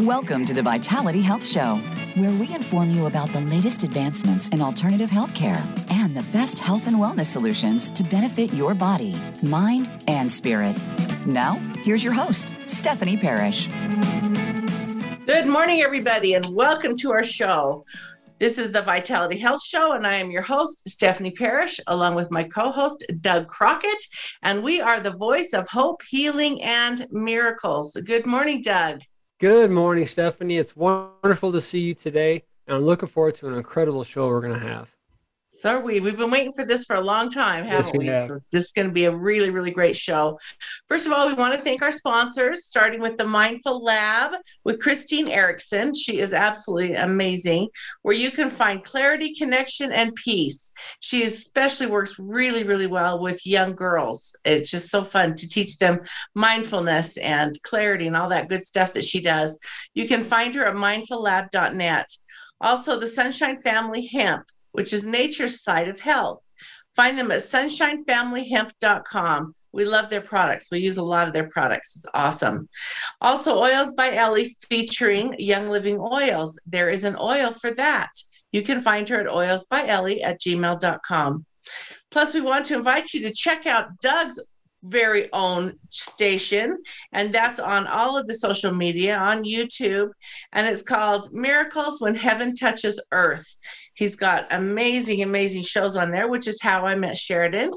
Welcome to the Vitality Health Show, where we inform you about the latest advancements in alternative healthcare and the best health and wellness solutions to benefit your body, mind, and spirit. Now, here's your host, Stephanie Parrish. Good morning, everybody, and welcome to our show. This is the Vitality Health Show, and I am your host, Stephanie Parrish, along with my co host, Doug Crockett. And we are the voice of hope, healing, and miracles. Good morning, Doug. Good morning, Stephanie. It's wonderful to see you today. And I'm looking forward to an incredible show we're going to have. So are we. We've been waiting for this for a long time, haven't Yes, we we? have. So this is going to be a really, really great show. First of all, we want to thank our sponsors, starting with the Mindful Lab with Christine Erickson. She is absolutely amazing, where you can find clarity, connection, and peace. She especially works really, really well with young girls. It's just so fun to teach them mindfulness and clarity and all that good stuff that she does. You can find her at mindfullab.net. Also, the Sunshine Family Hemp which is nature's side of health. Find them at sunshinefamilyhemp.com. We love their products. We use a lot of their products. It's awesome. Also, Oils by Ellie featuring Young Living Oils. There is an oil for that. You can find her at oilsbyellie at gmail.com. Plus, we want to invite you to check out Doug's very own station, and that's on all of the social media on YouTube, and it's called Miracles When Heaven Touches Earth. He's got amazing, amazing shows on there, which is how I met Sheridan.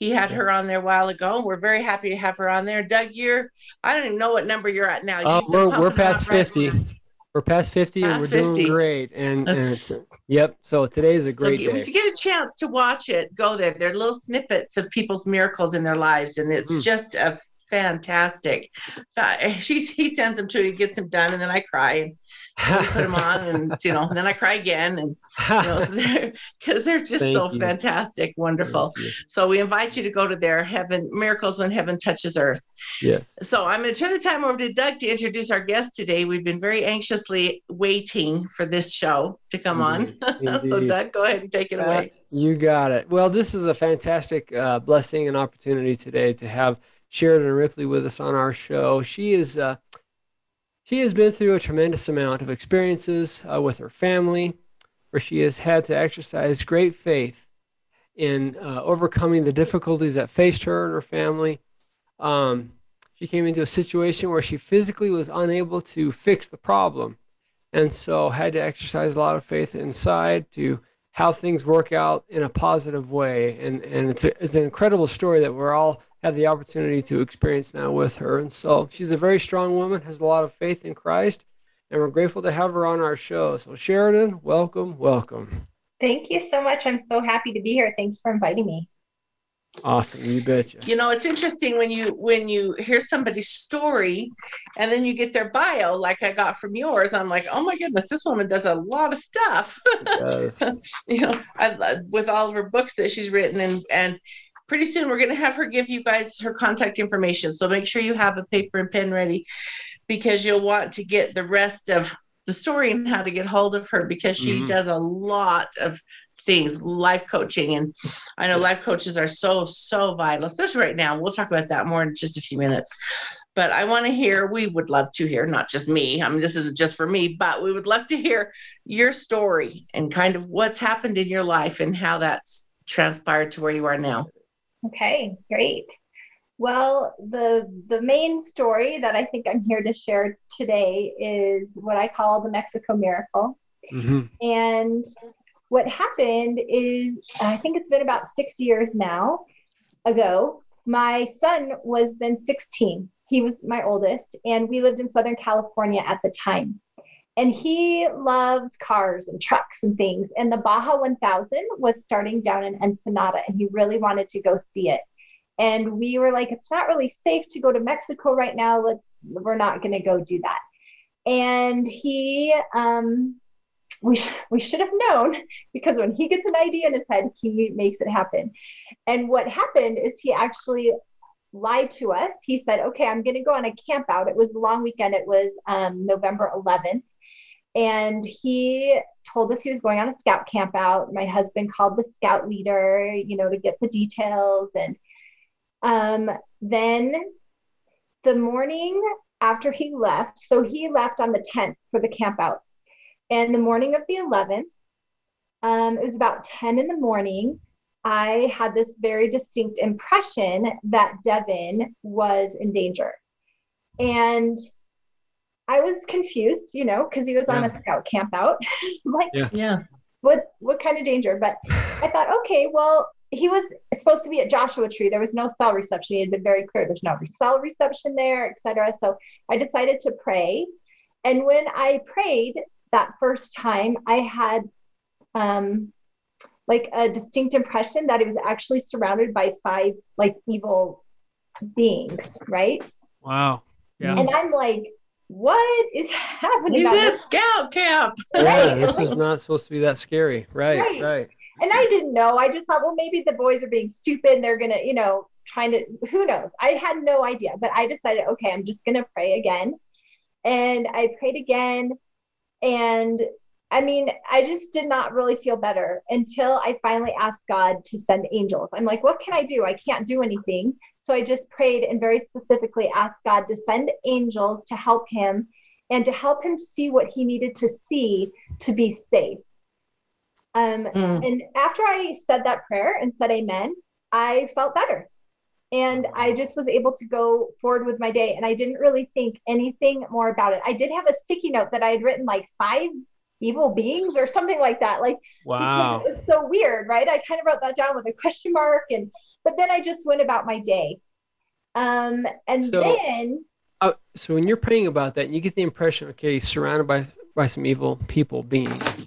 He had her on there a while ago. We're very happy to have her on there. Doug, you're, I don't even know what number you're at now. Oh, we're, we're past out right 50. now. We're past 50 and we're doing great. And, and it's, yep. So today is a So great if day. you get a chance to watch it, go there. They're little snippets of people's miracles in their lives, and it's Mm. just a fantastic. Uh, she's, he sends them to, he gets them done, and then I cry and we put them on, and you know, and then I cry again, and you know, so they're because they're just Thank so you. fantastic, wonderful. So we invite you to go to their heaven miracles when heaven touches earth. Yes. So I'm going to turn the time over to Doug to introduce our guest today. We've been very anxiously waiting for this show to come on. so Doug, go ahead and take it Uh, away. you got it. Well, this is a fantastic uh, blessing and opportunity today to have Sheridan Ripley with us on our show. She is uh, she has been through a tremendous amount of experiences uh, with her family, where she has had to exercise great faith in uh, overcoming the difficulties that faced her and her family. Um, she came into a situation where she physically was unable to fix the problem, and so had to exercise a lot of faith inside to how things work out in a positive way. And, and it's, a, it's an incredible story that we're all have the opportunity to experience now with her. And so she's a very strong woman, has a lot of faith in Christ, and we're grateful to have her on our show. So, Sheridan, welcome, welcome. Thank you so much. I'm so happy to be here. Thanks for inviting me. Awesome, you betcha. you know it's interesting when you when you hear somebody's story and then you get their bio like i got from yours i'm like oh my goodness this woman does a lot of stuff Yes. you know I, with all of her books that she's written and and pretty soon we're going to have her give you guys her contact information. So make sure you have a paper and pen ready because you'll want to get the rest of the story and how to get hold of her because she Mhm. does a lot of things life coaching. And i know life coaches are so so vital especially right now. We'll talk about that more in just a few minutes. But i want to hear we would love to hear not just me. I mean this isn't just for me but we would love to hear your story and kind of what's happened in your life and how that's transpired to where you are now Okay, great. Well, the the main story that I think I'm here to share today is what I call the Mexico miracle. Mhm. And what happened is I think it's been about 6 years now ago. My son was then 16. He was my oldest and we lived in Southern California at the time. And he loves cars and trucks and things. And the Baja 1000 was starting down in Ensenada, and he really wanted to go see it. And we were like, it's not really safe to go to Mexico right now. Let's, we're not going to go do that. And he, um, we, sh- we should have known because when he gets an idea in his head, he makes it happen. And what happened is he actually lied to us. He said, okay, I'm going to go on a camp out. It was a long weekend. It was um, November 11th. And he told us he was going on a scout camp out. My husband called the scout leader, you know, to get the details. And um, then the morning after he left, so he left on the 10th for the camp out. And the morning of the 11th, um, it was about 10 in the morning. I had this very distinct impression that Devin was in danger. And I was confused, you know, because he was on Yeah. a scout camp out. like, Yeah. Yeah. what what kind of danger? But I thought, okay, well, he was supposed to be at Joshua Tree. There was no cell reception. He had been very clear. There's no cell reception there, etc. So I decided to pray. And when I prayed that first time, I had um, like a distinct impression that he was actually surrounded by five like evil beings, right? Wow. Yeah. And I'm like, what is happening? He's on at scout camp. Yeah, this is not supposed to be that scary. Right. Right. Right. and I didn't know. I just thought, well, maybe the boys are being stupid. And they're gonna, you know, trying to. Who knows? I had no idea, but I decided, okay, I'm just gonna pray again, and I prayed again, and I mean, I just did not really feel better until I finally asked God to send angels. I'm like, what can I do? I can't do anything. So I just prayed and very specifically asked God to send angels to help him and to help him see what he needed to see to be safe. Um, Mm. and after I said that prayer and said amen, I felt better. And I just was able to go forward with my day. And I didn't really think anything more about it. I did have a sticky note that I had written like five evil beings or something like that. Like, Wow. it was so weird, right? I kind of wrote that down with a question mark. And, but then I just went about my day. Um, and So- then, Uh, so when you're praying about that, and you get the impression, okay, surrounded by by some evil people, beings,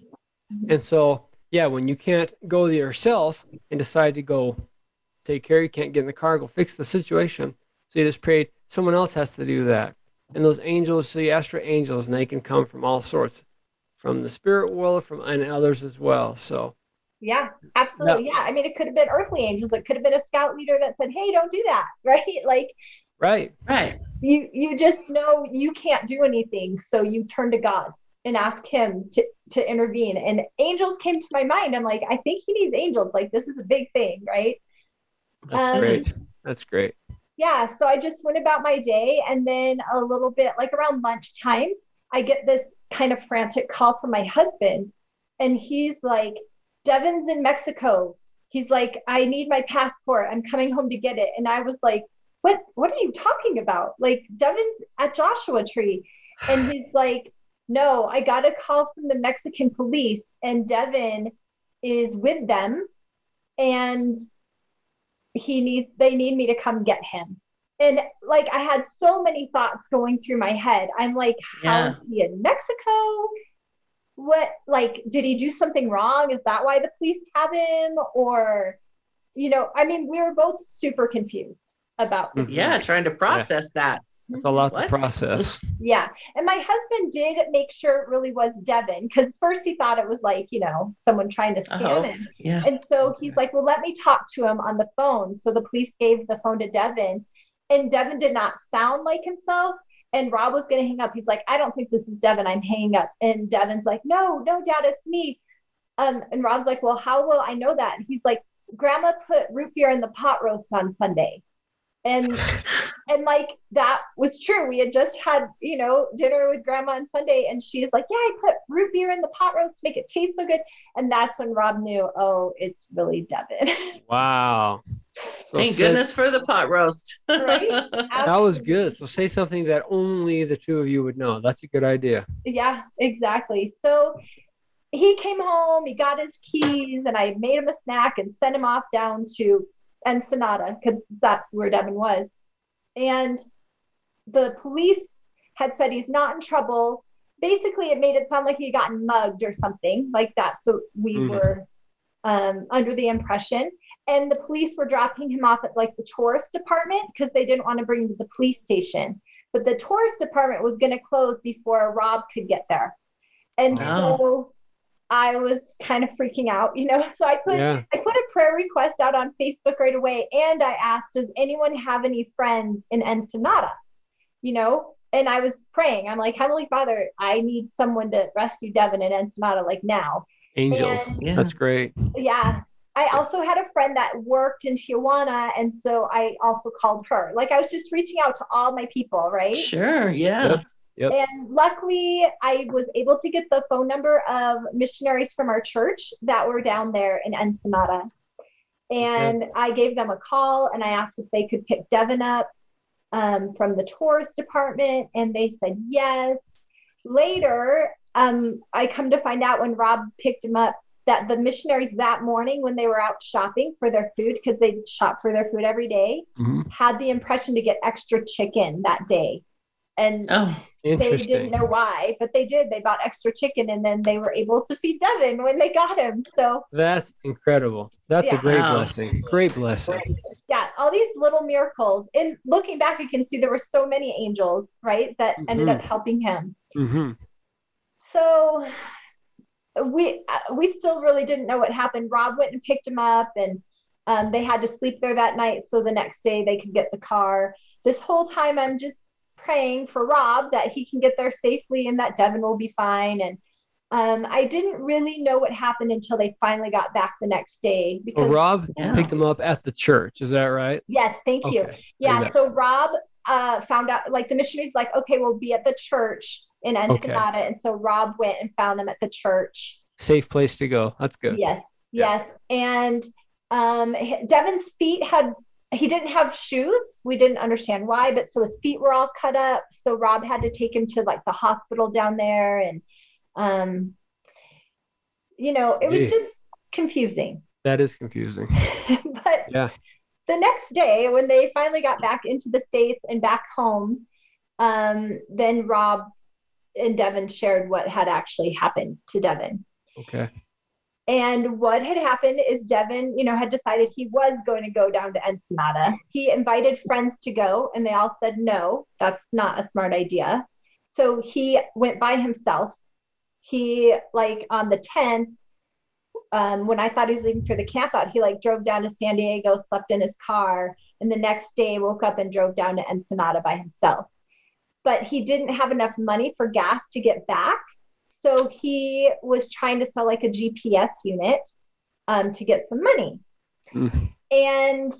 and so yeah, when you can't go there yourself and decide to go take care, you can't get in the car, go fix the situation. So you just prayed. Someone else has to do that, and those angels. So you ask for angels, and they can come from all sorts, from the spirit world, from and others as well. So yeah, absolutely. Yeah. I mean, it could have been earthly angels. It could have been a scout leader that said, Hey, don't do that. Right. Like, right, Right. you you just know you can't do anything so you turn to god and ask him to to intervene and angels came to my mind i'm like i think he needs angels like this is a big thing right that's Um, great. That's great. yeah so i just went about my day and then a little bit like around lunchtime i get this kind of frantic call from my husband and he's like devin's in mexico. He's like i need my passport. I'm coming home to get it. And i was like what what are you talking about? Like devin's at joshua tree. And he's like no i got a call from the mexican police and devin is with them and he needs they need me to come get him and like i had so many thoughts going through my head i'm like how Yeah. is he in mexico what like did he do something wrong is that why the police have him or you know i mean we were both super confused about this. Yeah. Mm-hmm. Trying to process that. It's a lot What? to process. yeah. And my husband did make sure it really was Devin because first he thought it was like, you know, someone trying to scam hoax. him. Yeah. And so he's like, well, let me talk to him on the phone. So the police gave the phone to Devin, and Devin did not sound like himself. And Rob was going to hang up. He's like, I don't think this is Devin. I'm hanging up. And Devin's like, no, no, dad, it's me. Um, and Rob's like, well, how will I know that? He's like, grandma put root beer in the pot roast on Sunday. And and like that was true. We had just had, you know, dinner with grandma on Sunday, and she's like, Yeah, I put root beer in the pot roast to make it taste so good. And that's when Rob knew, oh, it's really Devin. Wow. So Thank said- goodness for the pot roast. Right? That was good. So say something that only the two of you would know. That's a good idea. yeah, exactly. So he came home, he got his keys, and I made him a snack and sent him off down to Ensenada because that's where Devin was. And the police had said he's not in trouble. Basically, it made it sound like he had gotten mugged or something like that. So we Mhm. were um, under the impression. And the police were dropping him off at like the tourist department because they didn't want to bring him to the police station. But the tourist department was going to close before Rob could get there. And Wow. so I was kind of freaking out, you know. So I put Yeah. I put a prayer request out on Facebook right away and I asked, does anyone have any friends in Ensenada? You know, and I was praying. I'm like, Heavenly Father, I need someone to rescue Devin in Ensenada like now. Angels. And- Yeah. That's great. Yeah. I also had a friend that worked in Tijuana, and so I also called her. Like I was just reaching out to all my people, right? Sure. Yeah. Yep. Yep. And luckily, I was able to get the phone number of missionaries from our church that were down there in Ensenada. And I gave them a call and I asked if they could pick Devin up um, from the tourist department, and they said yes. Later, um, I come to find out when Rob picked him up that the missionaries that morning, when they were out shopping for their food, because they shop for their food every day, Mhm. had the impression to get extra chicken that day. And Oh, they didn't know why, but they did. They bought extra chicken and then they were able to feed Devin when they got him. So, That's incredible. That's a great Wow. blessing. Great blessing. yeah, all these little miracles. And looking back, you can see there were so many angels, right, that ended Mhm. up helping him. hmm So, we uh, we still really didn't know what happened. Rob went and picked him up, and um, they had to sleep there that night so the next day they could get the car. This whole time, I'm just praying for Rob that he can get there safely and that Devin will be fine. And um, I didn't really know what happened until they finally got back the next day. Well, Rob Yeah. picked him up at the church. Is that right? yes, thank you. Okay. Yeah, so Rob uh, found out, like the missionaries, like, okay, we'll be at the church in Ensenada, and so Rob went and found them at the church. Safe place to go. That's good. Yes, Yeah. yes. And um, Devin's feet had, he didn't have shoes. We didn't understand why, but so his feet were all cut up. So Rob had to take him to like the hospital down there. And, um, you know, it was just confusing. That is confusing. but Yeah. the next day, when they finally got back into the States and back home, um, then Rob and Devin shared what had actually happened to Devin. Okay. And what had happened is Devin, you know, had decided he was going to go down to Ensenada. He invited friends to go, and they all said, no, that's not a smart idea. So he went by himself. He, like, on the 10th, um, when I thought he was leaving for the camp out, he like drove down to San Diego, slept in his car, and the next day woke up and drove down to Ensenada by himself. But he didn't have enough money for gas to get back. So he was trying to sell like a GPS unit um, to get some money. Mm. And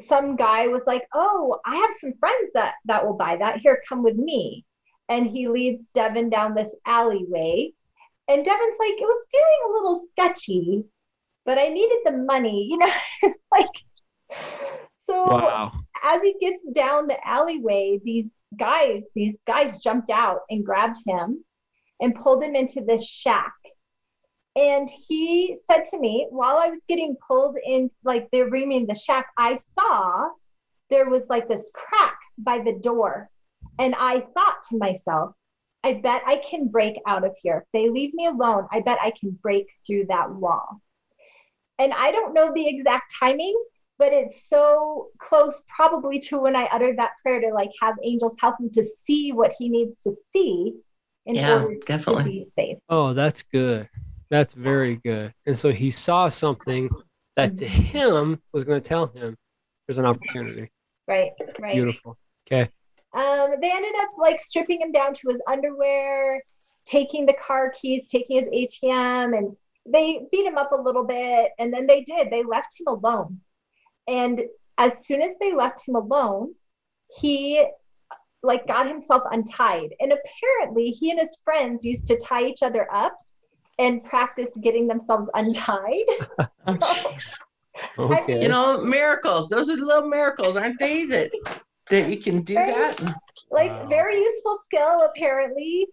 some guy was like, "Oh, I have some friends that that will buy that. Here, come with me." And he leads Devin down this alleyway. And Devin's like, "It was feeling a little sketchy, but I needed the money." You know, it's like so Wow. as he gets down the alleyway, these guys, these guys jumped out and grabbed him and pulled him into this shack. And he said to me, while I was getting pulled in, like they're bringing the shack, I saw there was like this crack by the door. And I thought to myself, I bet I can break out of here. If they leave me alone, I bet I can break through that wall. And I don't know the exact timing, but it's so close probably to when I uttered that prayer to like have angels help him to see what he needs to see in Yeah, order definitely. to be safe. Oh, that's good. That's very good. And so he saw something that to him was going to tell him there's an opportunity. Right, right. Beautiful. Okay. Um, they ended up like stripping him down to his underwear, taking the car keys, taking his ATM, and they beat him up a little bit. And then they did, they left him alone. And as soon as they left him alone, he like got himself untied. And apparently he and his friends used to tie each other up and practice getting themselves untied. Oh, jeez. Okay. You know, miracles. Those are little miracles, aren't they? That that you can do that. like Wow. very useful skill apparently.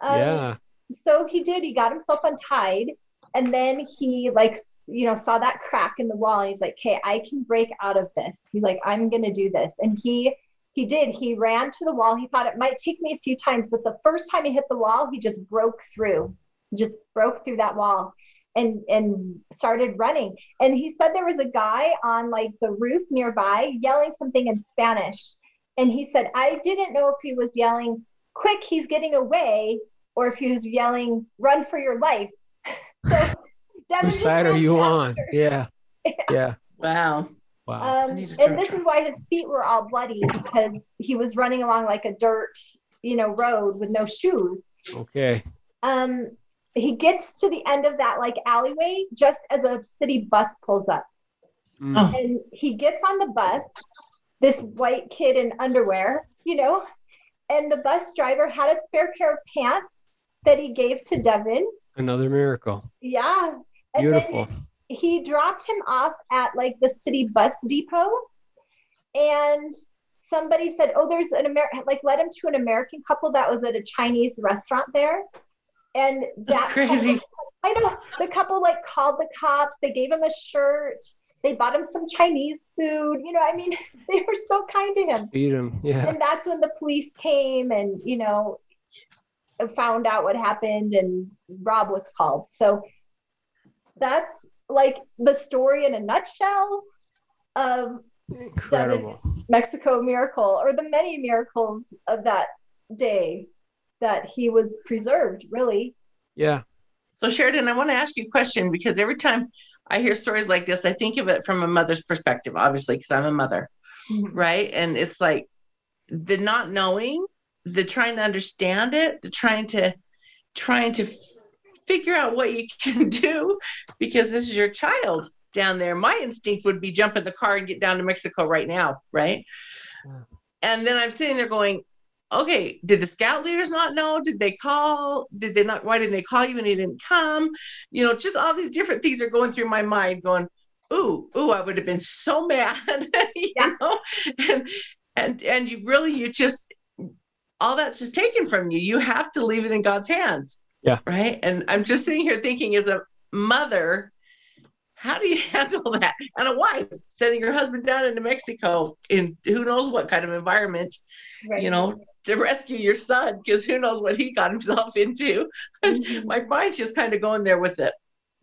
Um, yeah. so he did he got himself untied and then he like s- you know saw that crack in the wall and he's like okay i can break out of this. He's like i'm gonna do this. And he he did. He ran to the wall. He thought it might take me a few times but the first time he hit the wall he just broke through just broke through that wall and and started running. And he said there was a guy on like the roof nearby yelling something in spanish. And he said i didn't know if he was yelling quick he's getting away or if he was yelling run for your life so Whose side are you faster. on? Yeah. Yeah. Wow. Wow. um, and this try. is why his feet were all bloody because he was running along like a dirt you know road with no shoes Okay. um, he gets to the end of that like alleyway just as a city bus pulls up. Mm. Oh. And he gets on the bus, this white kid in underwear, you know, and the bus driver had a spare pair of pants that he gave to Devin. Another miracle. Yeah. And Beautiful. then he dropped him off at like the city bus depot. And somebody said, Oh, there's an American, like, led him to an American couple that was at a Chinese restaurant there. And That's that crazy. couple- I know the couple like called the cops, they gave him a shirt, they bought him some Chinese food. You know, I mean, they were so kind to him Feed him. Yeah. and that's when the police came and you know found out what happened and rob was called so that's like the story in a nutshell of Incredible. mexico miracle or the many miracles of that day that he was preserved really Yeah. So Sheridan, I want to ask you a question because every time I hear stories like this, I think of it from a mother's perspective, obviously, because I'm a mother, mm-hmm. right? And it's like the not knowing, the trying to understand it, the trying to trying to f- figure out what you can do because this is your child down there. My instinct would be jump in the car and get down to Mexico right now, right? Yeah. And then I'm sitting there going, okay, did the scout leaders not know? Did they call? Did they not? Why didn't they call you and he didn't come? You know, just all these different things are going through my mind, going, ooh, ooh, I would have been so mad, you Yeah. know, and and and you really, you just all that's just taken from you. You have to leave it in God's hands. Yeah. Right. And I'm just sitting here thinking, as a mother, how do you handle that? And a wife sending her husband down into Mexico in who knows what kind of environment right you know, to rescue your son because who knows what he got himself into. Mhm. My mind's just kind of going there with it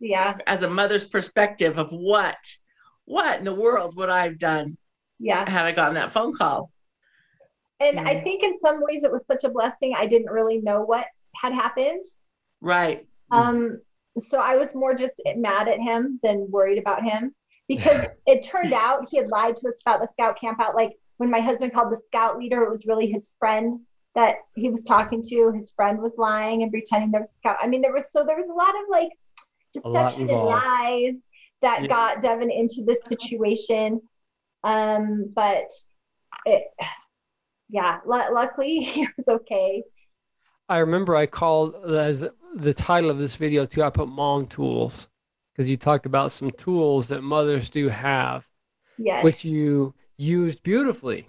yeah as a mother's perspective of what, what in the world would I have done yeah had I gotten that phone call? and Yeah. i think in some ways it was such a blessing i didn't really know what had happened Right. Um, so I was more just mad at him than worried about him because it turned out he had lied to us about the scout camp out. Like when my husband called the scout leader, it was really his friend that he was talking to. His friend was lying and pretending there was a scout. I mean, there was so there was a lot of like deception and lies that Yeah. got Devin into this situation. Um, but it, yeah, lu- luckily he was okay. I remember I called as the title of this video too. I put mom tools because you talked about some tools that mothers do have, Yes. which you used beautifully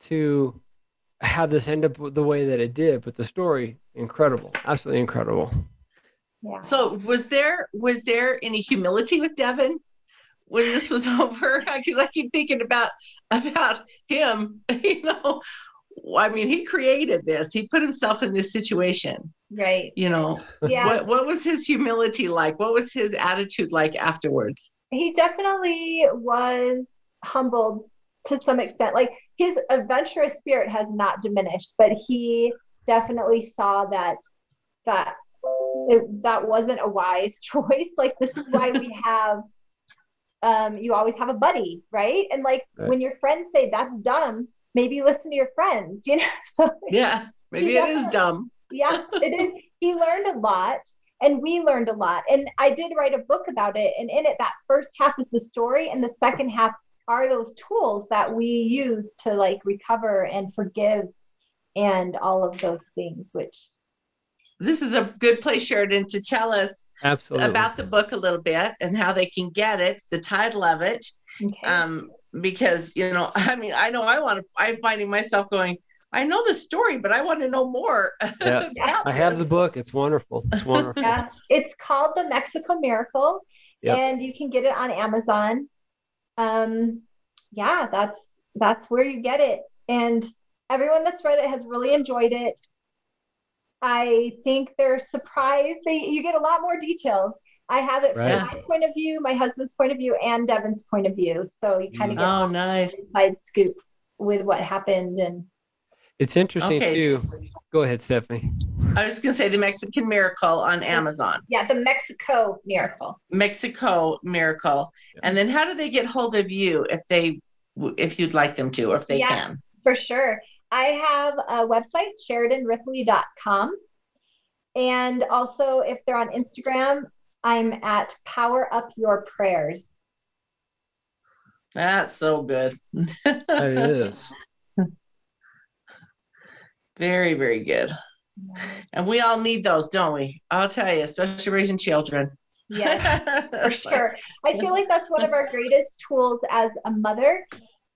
to have this end up the way that it did. But the story, incredible, absolutely incredible. yeah. So was there was there any humility with Devin when this was over? Because I keep thinking about about him. You know, I mean, he created this. He put himself in this situation. Right. You know, Yeah. what what was his humility like? What was his attitude like afterwards? he definitely was humbled to some extent. Like his adventurous spirit has not diminished, but he definitely saw that that it, that wasn't a wise choice. Like this is why we have um you always have a buddy, right? And like Right. when your friends say that's dumb, maybe listen to your friends, you know? So Yeah, maybe it is dumb. Yeah, it is. He learned a lot and we learned a lot. And I did write a book about it. And in it, that first half is the story, and the second half are those tools that we use to like recover and forgive and all of those things, which This is a good place, Sheridan, to tell us Absolutely. about the book a little bit and how they can get it, the title of it. okay. um because you know i mean i know i want to i'm finding myself going i know the story but i want to know more Yeah. about I have the book. It's wonderful. It's wonderful. yeah, it's called the Mexico Miracle, Yep. and you can get it on Amazon. Um, yeah, that's that's where you get it, and everyone that's read it has really enjoyed it. I think they're surprised. They you get a lot more details. I have it Right. from my point of view, my husband's point of view, and Devin's point of view. So you kind of Mm. get oh an nice inside scoop with what happened and It's interesting okay too. Go ahead, Stephanie. i was going to say the mexican miracle on amazon yeah, the Mexico Miracle. mexico miracle and then how do they get hold of you if they if you'd like them to or if they Yeah. can For sure. I have a website, SheridanRipley.com. And also, if they're on Instagram, I'm at Power Up Your Prayers. That's so good. That is. Very, very good. And we all need those, don't we? I'll tell you, especially raising children. Yes, for sure. I feel like that's one of our greatest tools as a mother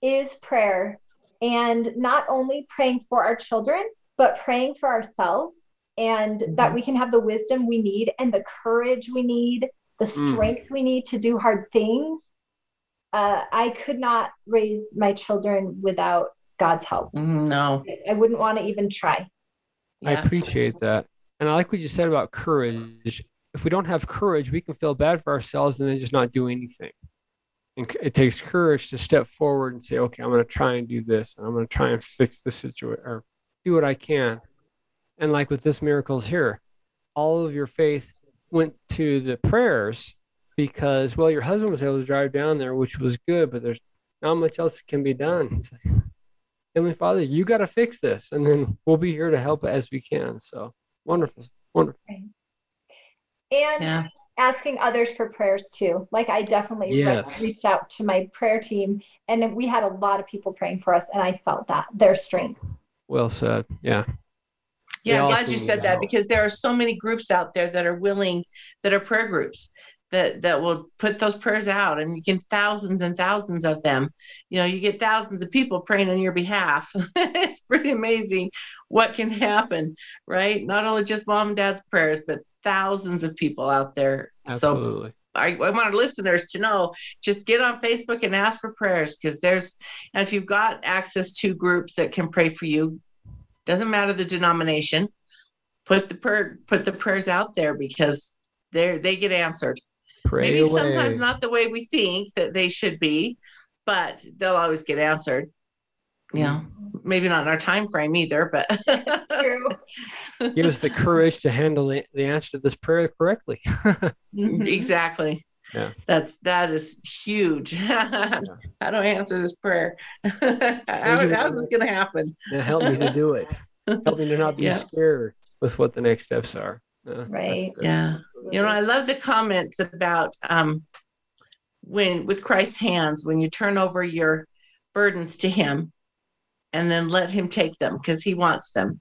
is prayer. And not only praying for our children, but praying for ourselves and that Mhm. we can have the wisdom we need and the courage we need, the Mm. strength we need to do hard things. Uh, I could not raise my children without God's help. No. I wouldn't want to even try. I appreciate that. And I like what you said about courage. If we don't have courage, we can feel bad for ourselves and then just not do anything. And it takes courage to step forward and say, okay, I'm going to try and do this. And I'm going to try and fix the situation or do what I can. And like with this miracles here, all of your faith went to the prayers because, well, your husband was able to drive down there, which was good, but there's not much else that can be done. He's Heavenly Father, you got to fix this, and then we'll be here to help as we can. So wonderful, wonderful. And Yeah. asking others for prayers too. Like I definitely Yes. reached out to my prayer team and we had a lot of people praying for us and I felt that their strength. Well said. Yeah. Yeah, I'm glad you said that help. because there are so many groups out there that are willing, that are prayer groups that that will put those prayers out, and you get thousands and thousands of them. You know, you get thousands of people praying on your behalf. it's pretty amazing what can happen, right? Not only just mom and dad's prayers, but thousands of people out there. So Absolutely. I, I want our listeners to know just get on Facebook and ask for prayers because there's, and if you've got access to groups that can pray for you, doesn't matter the denomination, put the prayer, put the prayers out there because they're, they get answered. Pray Maybe away. sometimes not the way we think that they should be, but they'll always get answered. Yeah. maybe not in our time frame either, but Give us the courage to handle the, the answer to this prayer correctly. Mhm. exactly. Yeah. That's that is huge. How do I answer this prayer? how, how's this gonna happen? Now help me to do it. Help me to not be Yeah. scared with what the next steps are. Uh, Right. Yeah. You know, I love the comments about um when with Christ's hands, when you turn over your burdens to him and then let him take them because he wants them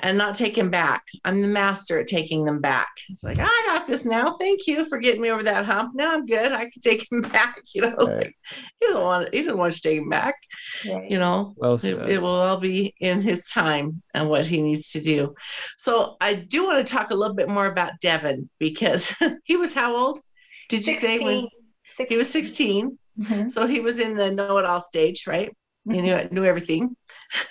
and not take him back. I'm the master at taking them back. It's like, I got this now. Thank you for getting me over that hump. Now I'm good. I can take him back. You know, Right. like he doesn't want he doesn't want to take him back, Right. you know. Well It, it will all be in his time and what he needs to do. So I do want to talk a little bit more about Devin because he was how old? Did you say when 16. he was 16? Mhm. So he was in the know-it-all stage, right? He knew knew everything.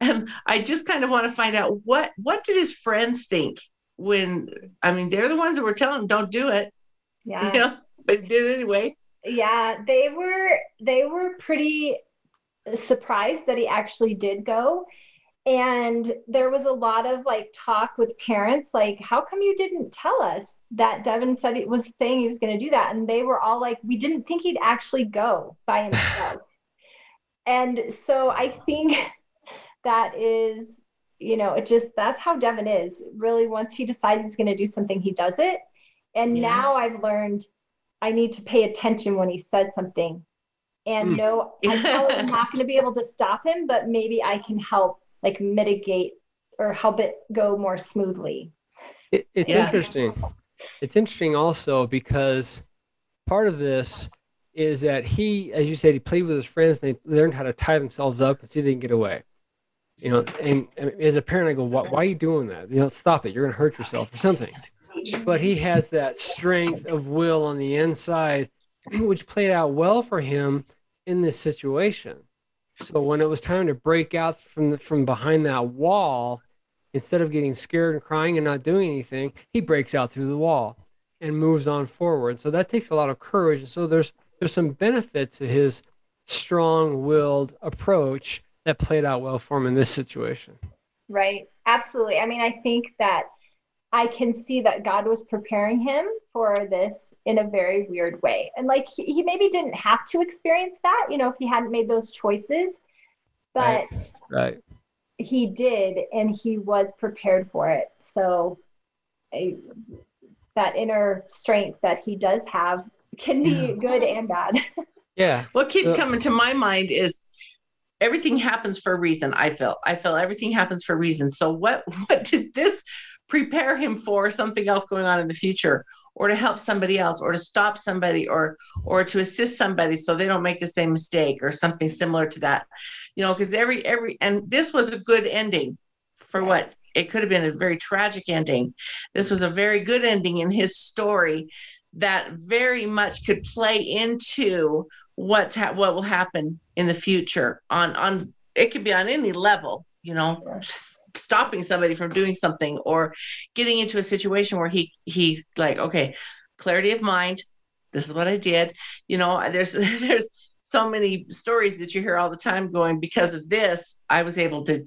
and I just kind of want to find out what what did his friends think when I mean they're the ones that were telling him don't do it, Yeah. you know, but he did it anyway. Yeah, they were they were pretty surprised that he actually did go. And there was a lot of like talk with parents, like, how come you didn't tell us that Devin said he was saying he was going to do that? And they were all like, we didn't think he'd actually go by himself. and so I think that is, you know, it just that's how Devin is. Really, once he decides he's going to do something, he does it. And Yeah. now I've learned I need to pay attention when he says something. And Mm. no, I probably am not going to be able to stop him, but maybe I can help like mitigate or help it go more smoothly. It, it's Yeah. interesting. It's interesting also because part of this is that he, as you said, he played with his friends and they learned how to tie themselves up and see if they can get away. You know, and, and as a parent, I go, why, why are you doing that? You know, stop it. You're going to hurt yourself or something. But he has that strength of will on the inside, which played out well for him in this situation. So when it was time to break out from the, from behind that wall, instead of getting scared and crying and not doing anything, he breaks out through the wall and moves on forward. So that takes a lot of courage. And so there's there's some benefit to his strong-willed approach that played out well for him in this situation. Right. Absolutely. I mean, I think that I can see that God was preparing him for this in a very weird way. And like he, he maybe didn't have to experience that, you know, if he hadn't made those choices, but Right. he did and he was prepared for it. So a, that inner strength that he does have can be good and bad. Yeah. What keeps So- coming to my mind is everything happens for a reason. I feel. I feel everything happens for a reason. So what what did this prepare him for something else going on in the future or to help somebody else or to stop somebody or or to assist somebody so they don't make the same mistake or something similar to that. You know, because every every and this was a good ending for what it could have been a very tragic ending. This was a very good ending in his story that very much could play into what's ha- what will happen in the future on on it could be on any level you know s- stopping somebody from doing something or getting into a situation where he he's like okay clarity of mind this is what i did. You know there's there's so many stories that you hear all the time going because of this i was able to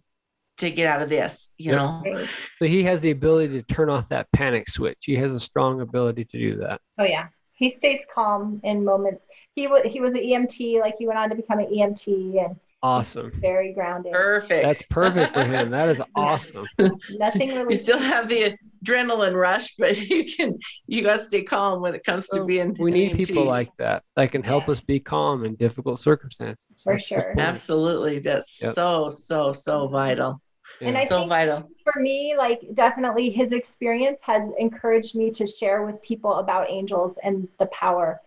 to get out of this you Yep. know So he has the ability to turn off that panic switch. He has a strong ability to do that. Oh yeah, he stays calm in moments. He was he was an EMT, like he went on to become an EMT, and Awesome. very grounded. perfect That's perfect for him. That is awesome. Nothing really. you still have the adrenaline rush, but you can you got to stay calm when it comes to being. We an need EMT. people like that that can help Yeah. us be calm in difficult circumstances. For That's sure. Absolutely, that's Yep. so so so vital. Yeah. And I so think- vital. for me, like definitely his experience has encouraged me to share with people about angels and the power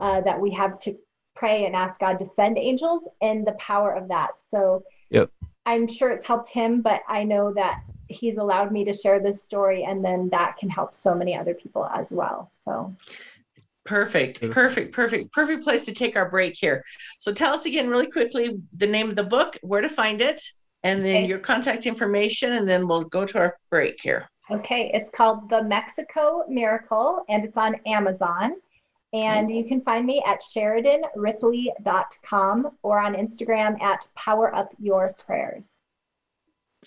uh, that we have to pray and ask God to send angels and the power of that. So Yep. I'm sure it's helped him, but I know that he's allowed me to share this story and then that can help so many other people as well. So Perfect, perfect, perfect, perfect place to take our break here. So tell us again, really quickly, the name of the book, where to find it, and then Okay. your contact information, and then we'll go to our break here. Okay, it's called The Mexico Miracle and it's on Amazon. And you can find me at SheridanRipley.com or on Instagram at Power Up Your Prayers.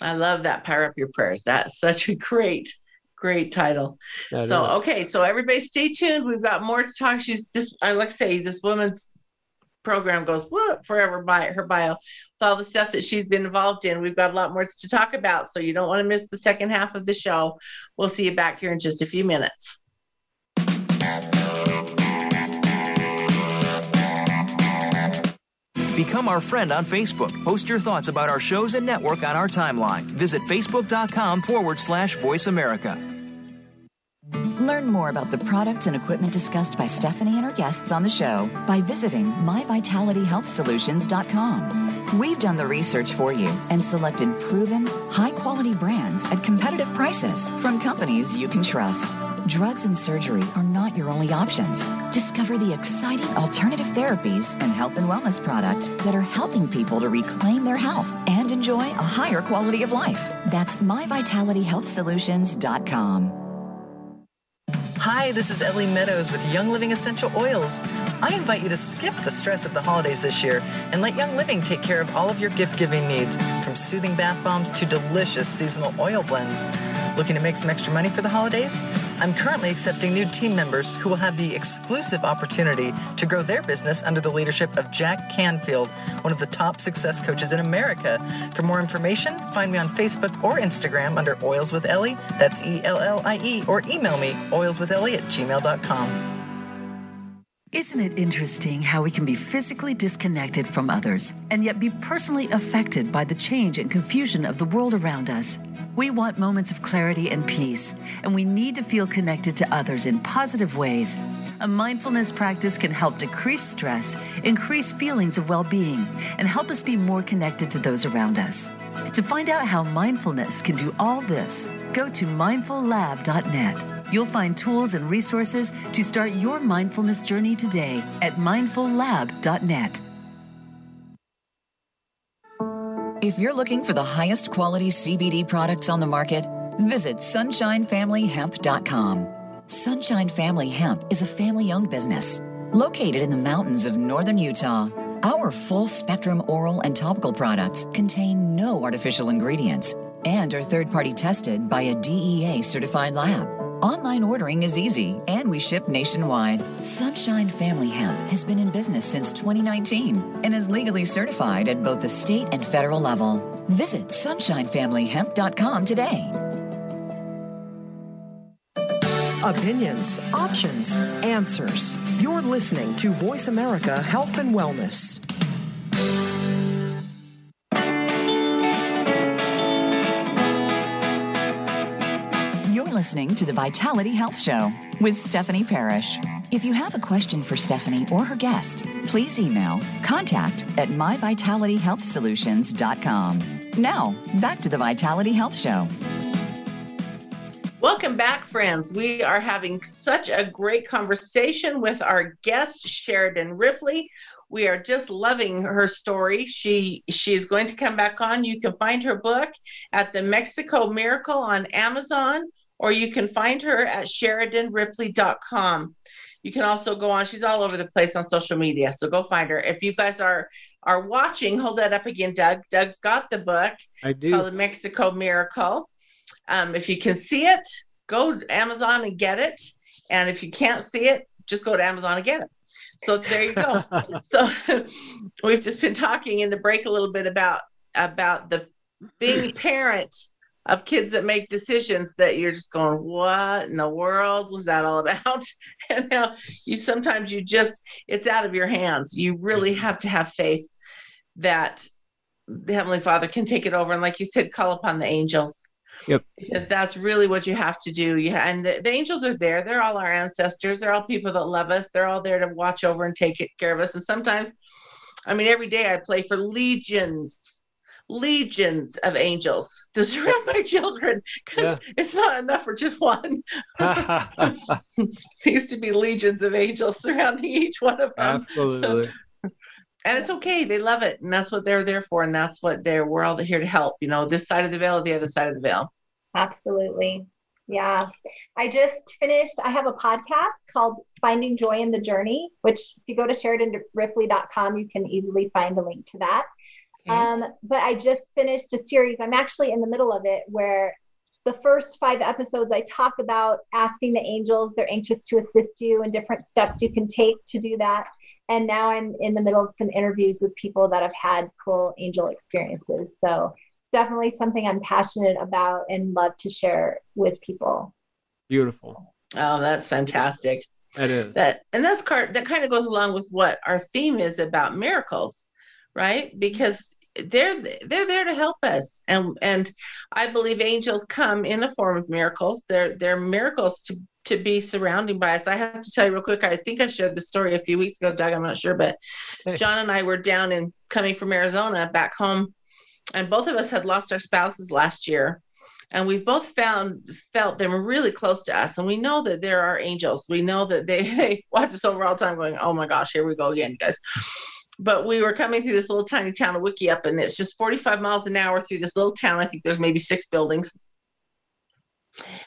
I love that. Power up your prayers. That's such a great, great title. That so is- okay, so everybody stay tuned. We've got more to talk. She's this. I like to say this woman's program goes whoop, forever by her bio with all the stuff that she's been involved in. We've got a lot more to talk about, so you don't want to miss the second half of the show. We'll see you back here in just a few minutes. Become our friend on Facebook. Post your thoughts about our shows and network on our timeline. Visit facebook.com forward slash voice America. Learn more about the products and equipment discussed by Stephanie and her guests on the show by visiting myvitalityhealthsolutions.com. We've done the research for you and selected proven, high quality brands at competitive prices from companies you can trust. Drugs and surgery are not your only options. Discover the exciting alternative therapies and health and wellness products that are helping people to reclaim their health and enjoy a higher quality of life. That's myvitalityhealthsolutions.com. Hi, this is Ellie Meadows with Young Living Essential Oils. I invite you to skip the stress of the holidays this year and let Young Living take care of all of your gift giving needs, from soothing bath bombs to delicious seasonal oil blends. Looking to make some extra money for the holidays? I'm currently accepting new team members who will have the exclusive opportunity to grow their business under the leadership of Jack Canfield, one of the top success coaches in America. For more information, find me on Facebook or Instagram under Oils with Ellie. That's E L L I E, or email me oilswithellie at gmail.com. Isn't it interesting how we can be physically disconnected from others and yet be personally affected by the change and confusion of the world around us? We want moments of clarity and peace, and we need to feel connected to others in positive ways. A mindfulness practice can help decrease stress, increase feelings of well being, and help us be more connected to those around us. To find out how mindfulness can do all this, go to mindfullab.net. You'll find tools and resources to start your mindfulness journey today at mindfullab.net. If you're looking for the highest quality CBD products on the market, visit sunshinefamilyhemp.com. Sunshine Family Hemp is a family owned business located in the mountains of northern Utah. Our full spectrum oral and topical products contain no artificial ingredients and are third party tested by a DEA certified lab. Online ordering is easy and we ship nationwide. Sunshine Family Hemp has been in business since 2019 and is legally certified at both the state and federal level. Visit sunshinefamilyhemp.com today. Opinions, options, answers. You're listening to Voice America Health and Wellness. Listening to the Vitality Health Show with Stephanie Parrish. If you have a question for Stephanie or her guest, please email contact at myvitalityhealthsolutions.com. Now, back to the Vitality Health Show. Welcome back, friends. We are having such a great conversation with our guest, Sheridan Ripley. We are just loving her story. She she's going to come back on. You can find her book at the Mexico Miracle on Amazon or you can find her at sheridanripley.com. You can also go on, she's all over the place on social media. So go find her. If you guys are are watching, hold that up again, Doug. Doug's got the book I do. called The Mexico Miracle. Um, if you can see it, go to Amazon and get it. And if you can't see it, just go to Amazon and get it. So there you go. so we've just been talking in the break a little bit about about the being parent of kids that make decisions that you're just going, what in the world was that all about? And now you sometimes you just it's out of your hands. You really have to have faith that the Heavenly Father can take it over. And like you said, call upon the angels. Yep. Because that's really what you have to do. You ha- and the, the angels are there. They're all our ancestors. They're all people that love us. They're all there to watch over and take care of us. And sometimes, I mean, every day I play for legions legions of angels to surround my children because Yeah. it's not enough for just one. Needs to be legions of angels surrounding each one of them. Absolutely. And it's okay. They love it. And that's what they're there for. And that's what they're, we're all here to help, you know, this side of the veil, the other side of the veil. Absolutely. Yeah. I just finished, I have a podcast called Finding Joy in the Journey, which if you go to SheridanRipley.com, you can easily find a link to that. Okay. Um, but I just finished a series. I'm actually in the middle of it where the first five episodes I talk about asking the angels, they're anxious to assist you and different steps you can take to do that. And now I'm in the middle of some interviews with people that have had cool angel experiences. So it's definitely something I'm passionate about and love to share with people. Beautiful. Oh, that's fantastic. That is. That and that's part that kind of goes along with what our theme is about miracles, right? Because they're they're there to help us. And and I believe angels come in a form of miracles. They're they're miracles to to be surrounding by us. I have to tell you real quick. I think I shared the story a few weeks ago, Doug. I'm not sure, but John and I were down in coming from Arizona back home, and both of us had lost our spouses last year. And we've both found felt them really close to us, and we know that there are angels. We know that they they watch us over all the time, going, "Oh my gosh, here we go again, guys." But we were coming through this little tiny town of Wikieup, and it's just 45 miles an hour through this little town. I think there's maybe six buildings,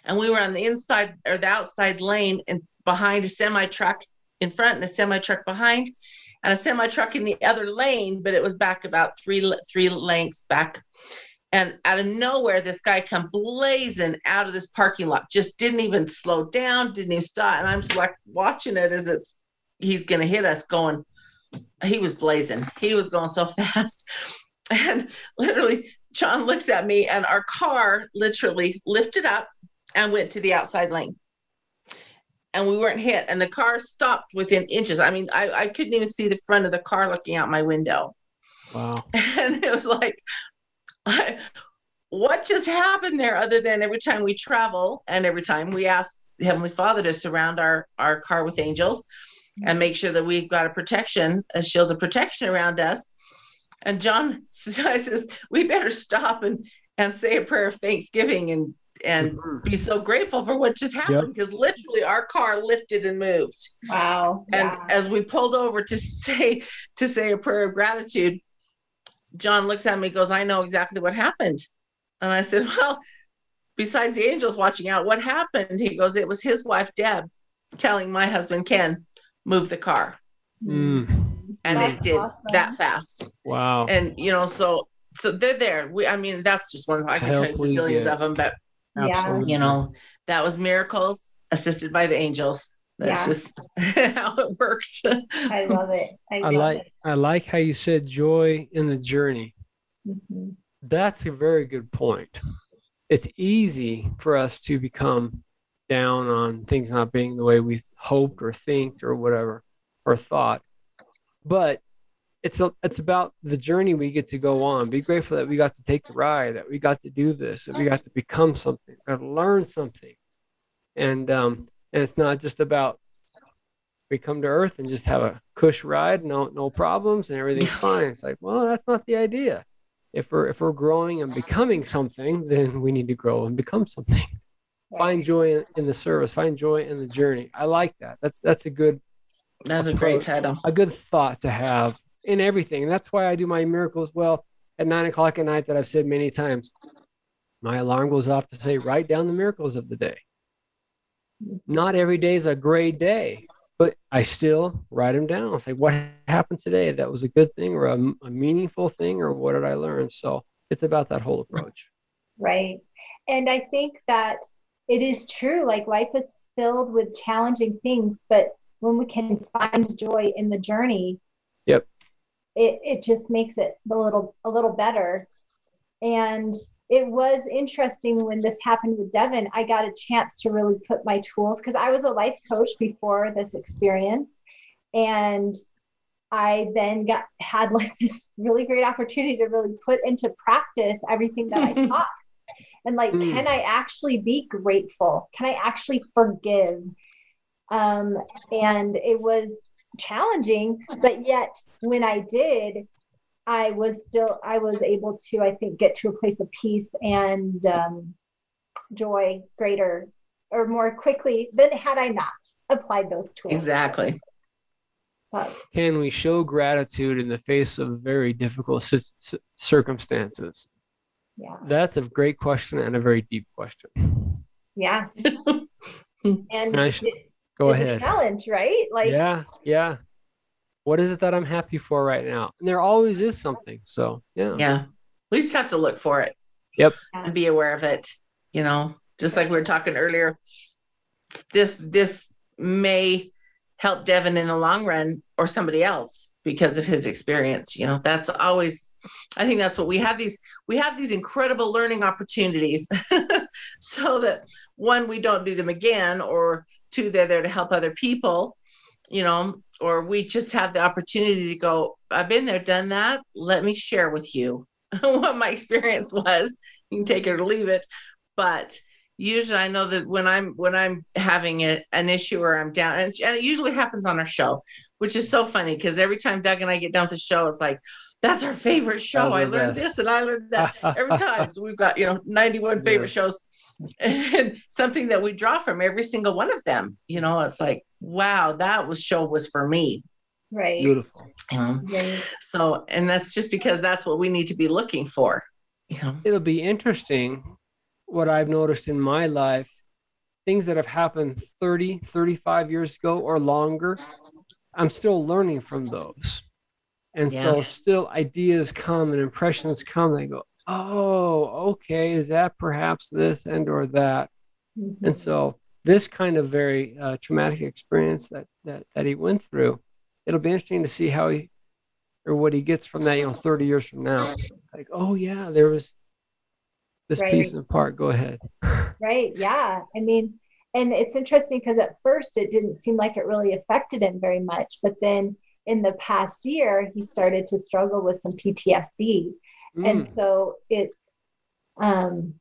and we were on the inside or the outside lane and behind a semi truck in front and a semi truck behind and a semi truck in the other lane but it was back about three three lengths back. And out of nowhere this guy come blazing out of this parking lot just didn't even slow down didn't even stop. And i'm just like watching it as it's he's gonna hit us going he was blazing. He was going so fast. And literally john looks at me and our car literally lifted up and went to the outside lane. And we weren't hit. And the car stopped within inches. I mean i, I couldn't even see the front of the car looking out my window. Wow. and it was like I, what just happened there other than every time we travel and every time we ask the heavenly father to surround our our car with angels and make sure that we've got a protection a shield of protection around us. And john says we better stop and and say a prayer of thanksgiving and and mm-hmm. be so grateful for what just happened because literally our car lifted and moved. Wow. and Yeah. as we pulled over to say to say a prayer of gratitude john looks at me goes i know exactly what happened. And i said well besides the angels watching out what happened? He goes it was his wife deb telling my husband ken move the car Mm. and it That's did awesome. that fast Wow. and you know so so they're there we i mean that's just one i can tell you Help we of them but Yeah. Absolutely. you know that was miracles assisted by the angels that's Yeah. just how it works I love it. I, I like it. I like how you said joy in the journey. Mhm. That's a very good point. It's easy for us to become down on things not being the way we hoped or think or whatever or thought. But it's a, it's about the journey we get to go on. Be grateful that we got to take the ride, that we got to do this, that we got to become something, got to learn something, and um, and it's not just about we come to Earth and just have a cush ride, no no problems, and everything's fine. It's like, well, that's not the idea. If we're if we're growing and becoming something, then we need to grow and become something. Find joy in the service. Find joy in the journey. I like that. That's that's a good. That's a great title. A good thought to have in everything. And that's why I do my miracles well at nine o'clock at night that I've said many times. My alarm goes off to say, write down the miracles of the day. Not every day is a great day, but I still write them down. It's like, what happened today? That was a good thing or a, a meaningful thing, or what did I learn? So it's about that whole approach. Right. And I think that it is true. Like life is filled with challenging things, but when we can find joy in the journey, yep, it, it just makes it a little a little better. And it was interesting when this happened with Devin. I got a chance to really put my tools because I was a life coach before this experience, and I then got had like this really great opportunity to really put into practice everything that I taught. And like, mm. can I actually be grateful? Can I actually forgive? Um, and it was challenging, but yet when I did, I was still I was able to I think get to a place of peace and um, joy greater or more quickly than had I not applied those tools. Exactly. But, Can we show gratitude in the face of very difficult circumstances? Yeah. That's a great question and a very deep question. Yeah. and, and I should, go ahead. challenge, right? Like Yeah, yeah what is it that I'm happy for right now? And there always is something. So yeah. Yeah. We just have to look for it. Yep. And be aware of it. You know, just like we were talking earlier. This this may help Devin in the long run or somebody else because of his experience. You know, that's always I think that's what we have these we have these incredible learning opportunities so that one we don't do them again or two they're there to help other people you know or we just have the opportunity to go i've been there done that. Let me share with you what my experience was. You can take it or leave it. But usually i know that when i'm when i'm having a, an issue or i'm down and, and it usually happens on our show which is so funny because every time doug and i get down to the show it's like that's our favorite show. I learned best. this and i learned that. Every time. So we've got you know 91 favorite yeah. shows and something that we draw from every single one of them. You know it's like wow that was show was for me. Right. Beautiful. Right. so and that's just because that's what we need to be looking for you know? It'll be interesting what i've noticed in my life things that have happened 30 35 years ago or longer. I'm still learning from those and yeah. so still ideas come and impressions come and I go oh, okay, is that perhaps this and or that? Mm-hmm. And so this kind of very uh, traumatic experience that, that that he went through, it'll be interesting to see how he or what he gets from that, you know, 30 years from now. Like, oh yeah, there was this right. piece of part. Go ahead. right. Yeah. I mean, and it's interesting because at first it didn't seem like it really affected him very much, but then in the past year he started to struggle with some PTSD Mm. And so it's, um,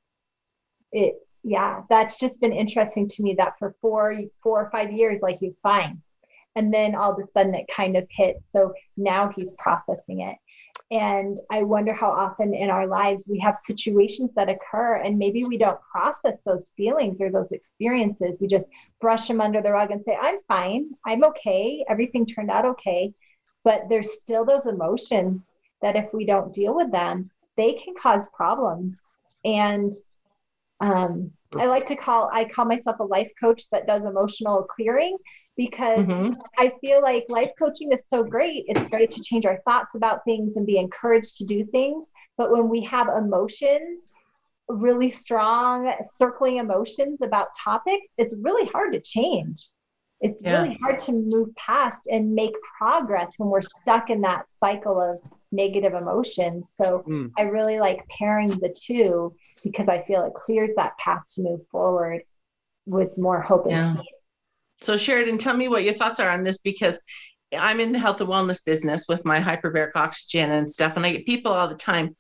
it, yeah, that's just been interesting to me that for four, four or five years, like he was fine. And then all of a sudden it kind of hit. So now he's processing it. And I wonder how often in our lives we have situations that occur and maybe we don't process those feelings or those experiences. We just brush them under the rug and say, I'm fine. I'm okay. Everything turned out okay. But there's still those emotions that if we don't deal with them, they can cause problems. And um, I like to call I call myself a life coach that does emotional clearing because mm-hmm. I feel like life coaching is so great. It's great to change our thoughts about things and be encouraged to do things. But when we have emotions, really strong circling emotions about topics, it's really hard to change. It's yeah. really hard to move past and make progress when we're stuck in that cycle of negative emotions. So mm. I really like pairing the two because I feel it clears that path to move forward. with more hope and Yeah. peace. So, Sheridan, tell me what your thoughts are on this because I'm in the health and wellness business with my hyperbaric oxygen and stuff, and I get people all the time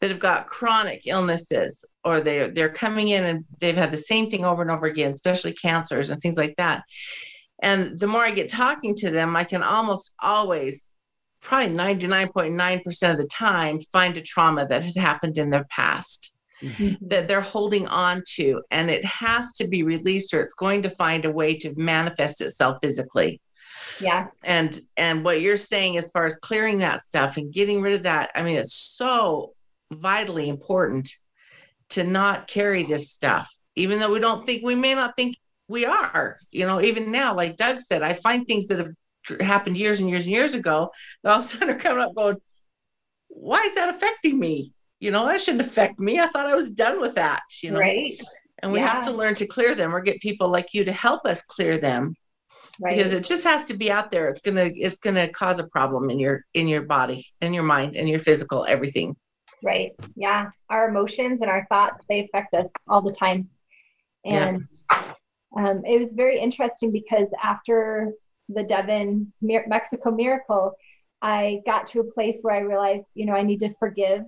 that have got chronic illnesses or they're they're coming in and they've had the same thing over and over again, especially cancers and things like that. And the more I get talking to them, I can almost always, probably 99.9% of the time, find a trauma that had happened in their past Mm-hmm. that they're holding on to and it has to be released or it's going to find a way to manifest itself physically. Yeah. and and what you're saying as far as clearing that stuff and getting rid of that i mean it's so vitally important to not carry this stuff even though we don't think we may not think we are you know even now like doug said i find things that have happened years and years and years ago that all of a sudden are coming up going why is that affecting me you know that shouldn't affect me i thought i was done with that you know Right. and we have to learn to clear them or get people like you to help us clear them Right. because it just has to be out there it's gonna it's gonna cause a problem in your in your body in your mind and your physical everything Right. Yeah. Our emotions and our thoughts, they affect us all the time. Yeah. And um, it was very interesting because after the Devin Mexico miracle, I got to a place where I realized, you know, I need to forgive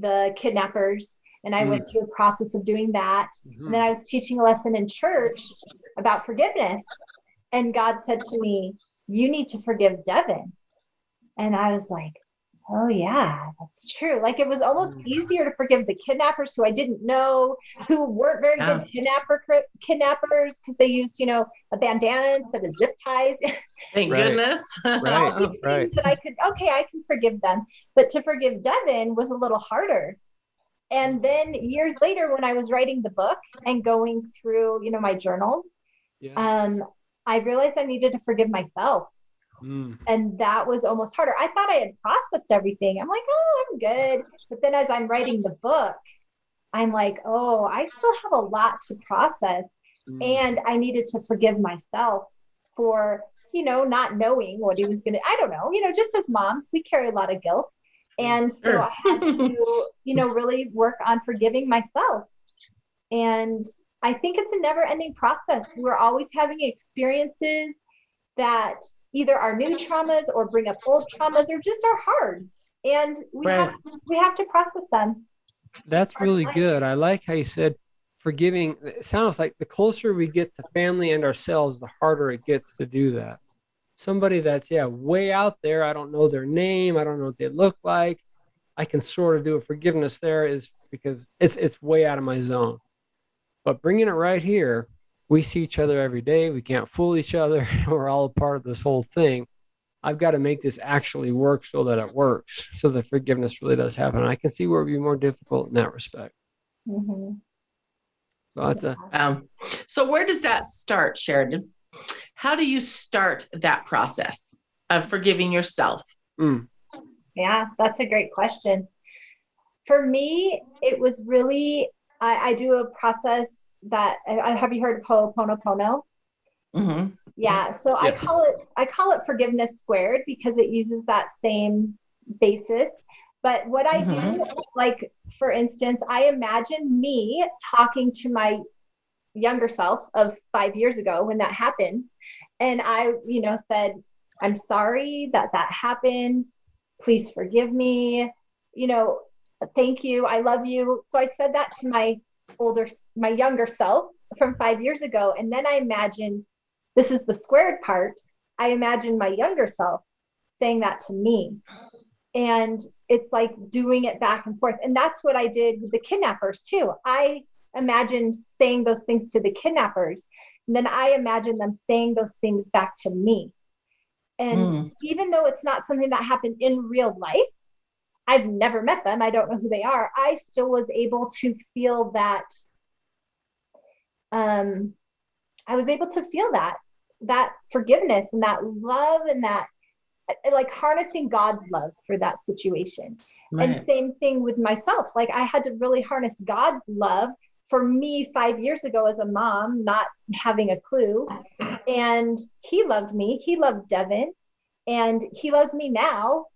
the kidnappers. And I went mm. through a process of doing that. And then mm-hmm. I was teaching a lesson in church about forgiveness. And God said to me, You need to forgive Devin. And I was like, Oh, yeah, that's true. Like it was almost easier to forgive the kidnappers who I didn't know, who weren't very Yeah. good kidnapper kidnappers because they used, you know, a bandana instead of zip ties. thank Right. goodness all Right. these right. things that I could, okay, I can forgive them. But to forgive Devin was a little harder. And then years later, when I was writing the book and going through, you know, my journals, Yeah. um, I realized I needed to forgive myself. Mm. And that was almost harder. I thought I had processed everything. I'm like, oh, I'm good. But then as I'm writing the book, I'm like, oh, I still have a lot to process. Mm. And I needed to forgive myself for, you know, not knowing what he was going to, I don't know, you know, just as moms, we carry a lot of guilt. And so Sure. I had to, you know, really work on forgiving myself. And I think it's a never ending process. We're always having experiences that either our new traumas or bring up old traumas or just are hard. And we, Right. have, we have to process them. That's Our really life. good. I like how you said forgiving. It sounds like the closer we get to family and ourselves, the harder it gets to do that. Somebody that's, yeah, way out there, I don't know their name, I don't know what they look like. I can sort of do a forgiveness there is because it's it's way out of my zone. But bringing it right here, we see each other every day. We can't fool each other. We're all a part of this whole thing. I've got to make this actually work so that it works, so that forgiveness really does happen. I can see where it would be more difficult in that respect. Mhm. So that's a um, so where does that start sheridan how do you start that process of forgiving yourself mm, Yeah, that's a great question. For me, it was really, I, I do a process that, I, have you heard of Ho'oponopono? hmm Yeah, so I call it I call it forgiveness squared because it uses that same basis. But what I do, like for instance, I imagine me talking to my younger self of five years ago when that happened, and I, you know, said, "I'm sorry that that happened. Please forgive me. You know, thank you. I love you." So I said that to my older, my younger self from five years ago, and then I imagined this is the squared part. I imagine my younger self saying that to me. And it's like doing it back and forth. And that's what I did with the kidnappers too. I imagined saying those things to the kidnappers. And then I imagined them saying those things back to me. And Mm. even though it's not something that happened in real life, I've never met them. I don't know who they are. I still was able to feel that. Um, I was able to feel that that forgiveness and that love and that like harnessing God's love for that situation. And same thing with myself. Like I had to really harness God's love for me five years ago as a mom, not having a clue. And he loved me. He loved Devin. And he loves me now.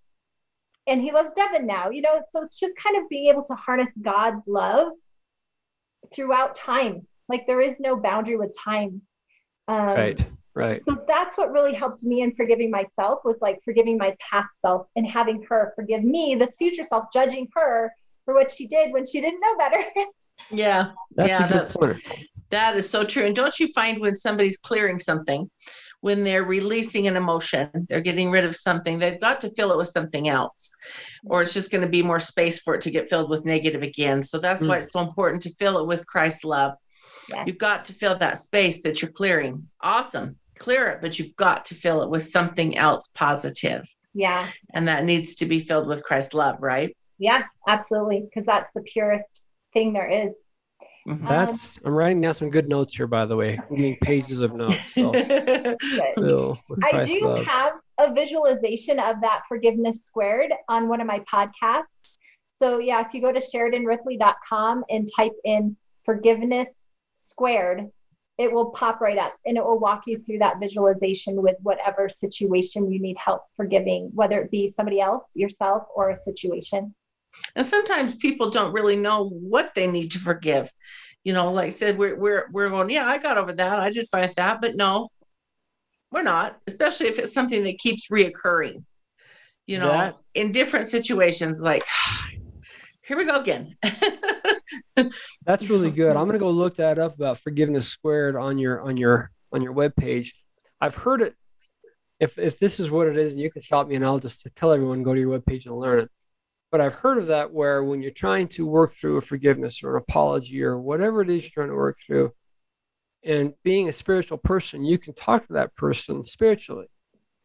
And he loves Devin now. You know, so it's just kind of being able to harness God's love throughout time Like there is no boundary with time. Um, right. Right. So that's what really helped me in forgiving myself was like forgiving my past self and having her forgive me, this future self, judging her for what she did when she didn't know better. yeah. That's yeah. That's, that is so true. And don't you find when somebody's clearing something, when they're releasing an emotion, they're getting rid of something, they've got to fill it with something else, or it's just going to be more space for it to get filled with negative again. So that's mm. why it's so important to fill it with Christ's love. Yeah. You've got to fill that space that you're clearing. Awesome clear it, but you've got to fill it with something else positive. Yeah. And that needs to be filled with Christ's love, right? Yeah, absolutely. Because that's the purest thing there is. Mm-hmm. That's I'm writing down some good notes here, by the way. I'm getting pages of notes. So. I do love. have a visualization of that forgiveness squared on one of my podcasts. So yeah, if you go to SheridanRipley.com and type in forgiveness squared, it will pop right up and it will walk you through that visualization with whatever situation you need help forgiving, whether it be somebody else, yourself, or a situation. And sometimes people don't really know what they need to forgive. You know, like I said, we're we're we're going, yeah, I got over that. I did fight that, but no, we're not, especially if it's something that keeps reoccurring. You know, that, in different situations, like here we go again. That's really good. I'm gonna go look that up about forgiveness squared on your on your on your web page. I've heard it. If if this is what it is, and you can stop me, and I'll just tell everyone go to your web page and learn it. But I've heard of that where when you're trying to work through a forgiveness or an apology or whatever it is you're trying to work through, and being a spiritual person, you can talk to that person spiritually.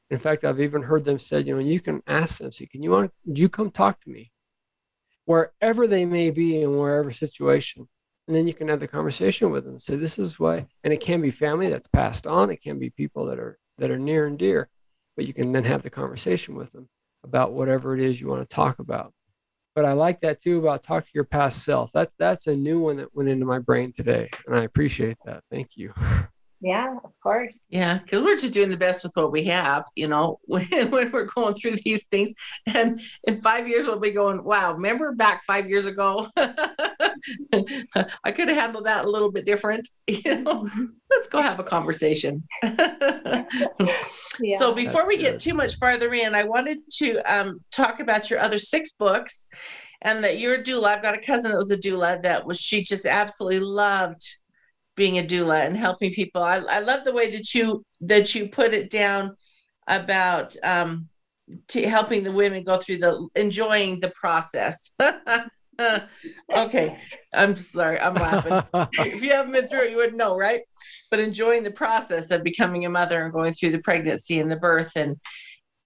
In fact, I've even heard them say, you know, you can ask them, say, can you want, you come talk to me? wherever they may be in wherever situation. And then you can have the conversation with them. Say, this is why, and it can be family that's passed on. It can be people that are that are near and dear, but you can then have the conversation with them about whatever it is you want to talk about. But I like that too about talk to your past self. That's that's a new one that went into my brain today, and I appreciate that. Thank you. Yeah, of course. Yeah, because we're just doing the best with what we have, you know, when, when we're going through these things. And in five years, we'll be going, wow, remember back five years ago? I could have handled that a little bit different. You know, let's go have a conversation. yeah, so before we good. get too much farther in, I wanted to um, talk about your other six books and that you're a doula. I've got a cousin that was a doula that was, she just absolutely loved being a doula and helping people. I, I love the way that you that you put it down about um, to helping the women go through the enjoying the process. okay, I'm sorry, I'm laughing. if you haven't been through it, you wouldn't know, right? But enjoying the process of becoming a mother and going through the pregnancy and the birth and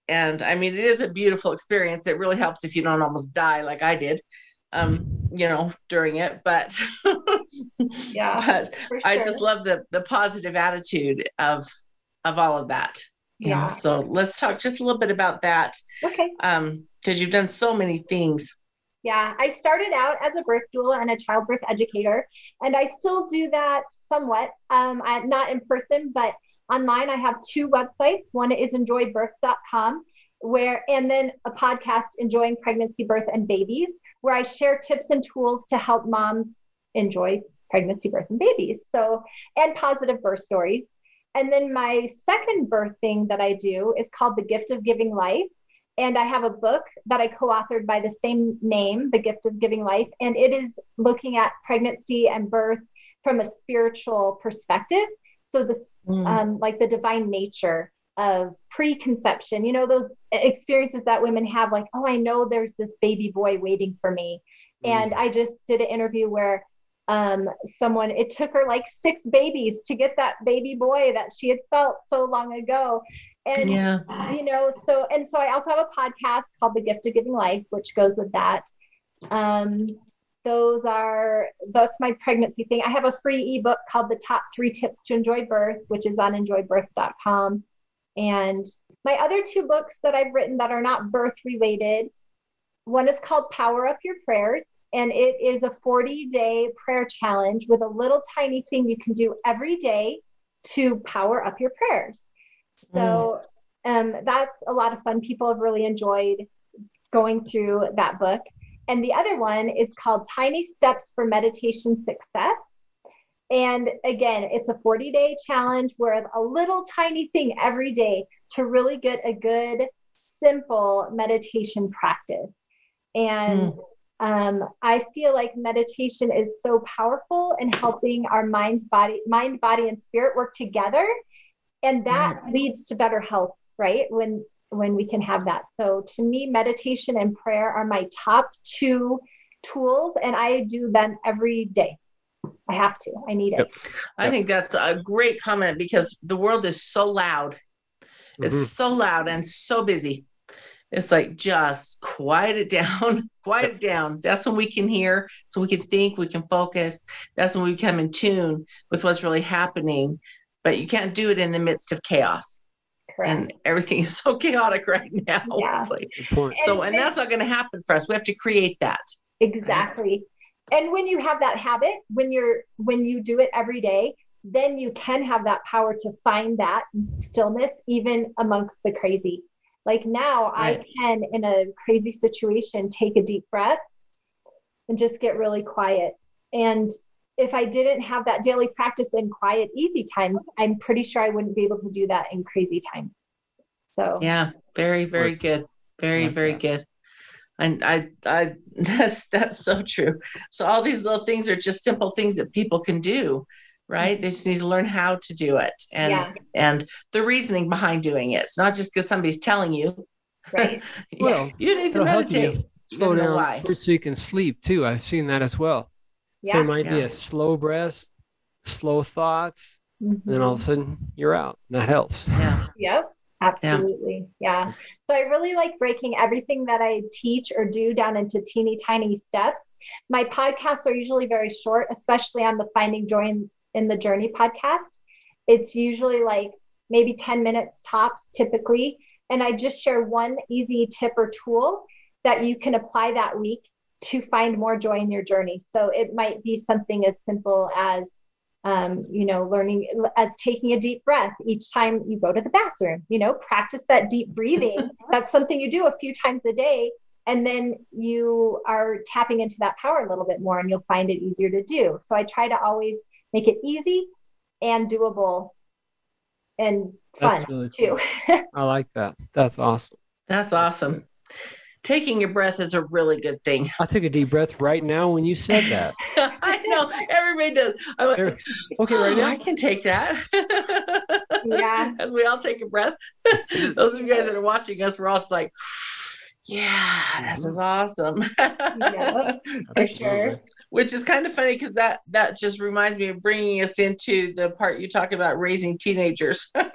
and I mean it is a beautiful experience. It really helps if you don't almost die like I did um, you know, during it. But yeah, but sure. I just love the the positive attitude of of all of that. Yeah. Know? So let's talk just a little bit about that. Okay. Um, because you've done so many things. Yeah, I started out as a birth doula and a childbirth educator, and I still do that somewhat. Um, I, not in person, but online. I have two websites. One is enjoybirth.com, where and then a podcast enjoying pregnancy birth and babies where i share tips and tools to help moms enjoy pregnancy birth and babies so and positive birth stories and then my second birth thing that i do is called the gift of giving life and i have a book that i co-authored by the same name the gift of giving life and it is looking at pregnancy and birth from a spiritual perspective so this mm. um, like the divine nature of preconception, you know, those experiences that women have, like, oh, I know there's this baby boy waiting for me. Mm. And I just did an interview where um, someone, it took her like six babies to get that baby boy that she had felt so long ago. And, yeah. you know, so, and so I also have a podcast called The Gift of Giving Life, which goes with that. Um, those are that's my pregnancy thing. I have a free ebook called The Top Three Tips to Enjoy Birth, which is on enjoybirth.com. And my other two books that I've written that are not birth related one is called Power Up Your Prayers, and it is a 40 day prayer challenge with a little tiny thing you can do every day to power up your prayers. So um, that's a lot of fun. People have really enjoyed going through that book. And the other one is called Tiny Steps for Meditation Success And again, it's a 40 day challenge where a little tiny thing every day to really get a good, simple meditation practice. And mm. Um, I feel like meditation is so powerful in helping our minds, body, mind, body, and spirit work together. And that leads to better health, right? When when we can have that. So to me, meditation and prayer are my top two tools, and I do them every day. I have to. I need it. Yep. I think that's a great comment because the world is so loud. It's mm-hmm. so loud and so busy. It's like just quiet it down, quiet it down. That's when we can hear, so we can think, we can focus. That's when we come in tune with what's really happening. But you can't do it in the midst of chaos. Correct. And everything is so chaotic right now. Yeah. Like, so, and, and that's not going to happen for us. We have to create that. Exactly. And when you have that habit, when you're when you do it every day, then you can have that power to find that stillness even amongst the crazy. Like now right. I can in a crazy situation take a deep breath and just get really quiet. And if I didn't have that daily practice in quiet, easy times, I'm pretty sure I wouldn't be able to do that in crazy times. So, yeah, very, very good. Very, like very that. good. And I, I, that's, that's so true. So, all these little things are just simple things that people can do, right? They just need to learn how to do it and, yeah. and the reasoning behind doing it. It's not just because somebody's telling you. Right. well, you need to meditate. Slow down so you can sleep too. I've seen that as well. Yeah. So it might yeah. slow breath, slow thoughts, mm-hmm. and then all of a sudden you're out. That helps. Yeah. Yep. Absolutely. Yeah. yeah. So I really like breaking everything that I teach or do down into teeny tiny steps. My podcasts are usually very short, especially on the Finding Joy in, in the Journey podcast. It's usually like maybe 10 minutes tops typically. And I just share one easy tip or tool that you can apply that week to find more joy in your journey. So it might be something as simple as, um, you know, learning as taking a deep breath each time you go to the bathroom, you know, practice that deep breathing. That's something you do a few times a day. And then you are tapping into that power a little bit more and you'll find it easier to do. So I try to always make it easy and doable and fun really cool. too. I like that. That's awesome. That's awesome taking your breath is a really good thing. I took a deep breath right now when you said that. I know everybody does. I'm like, okay, right now I can take that. yeah. As we all take a breath. Those of you guys that are watching us, we're all just like, yeah, this mm-hmm. is awesome. yeah, for sure. Which is kind of funny because that that just reminds me of bringing us into the part you talk about raising teenagers. yes.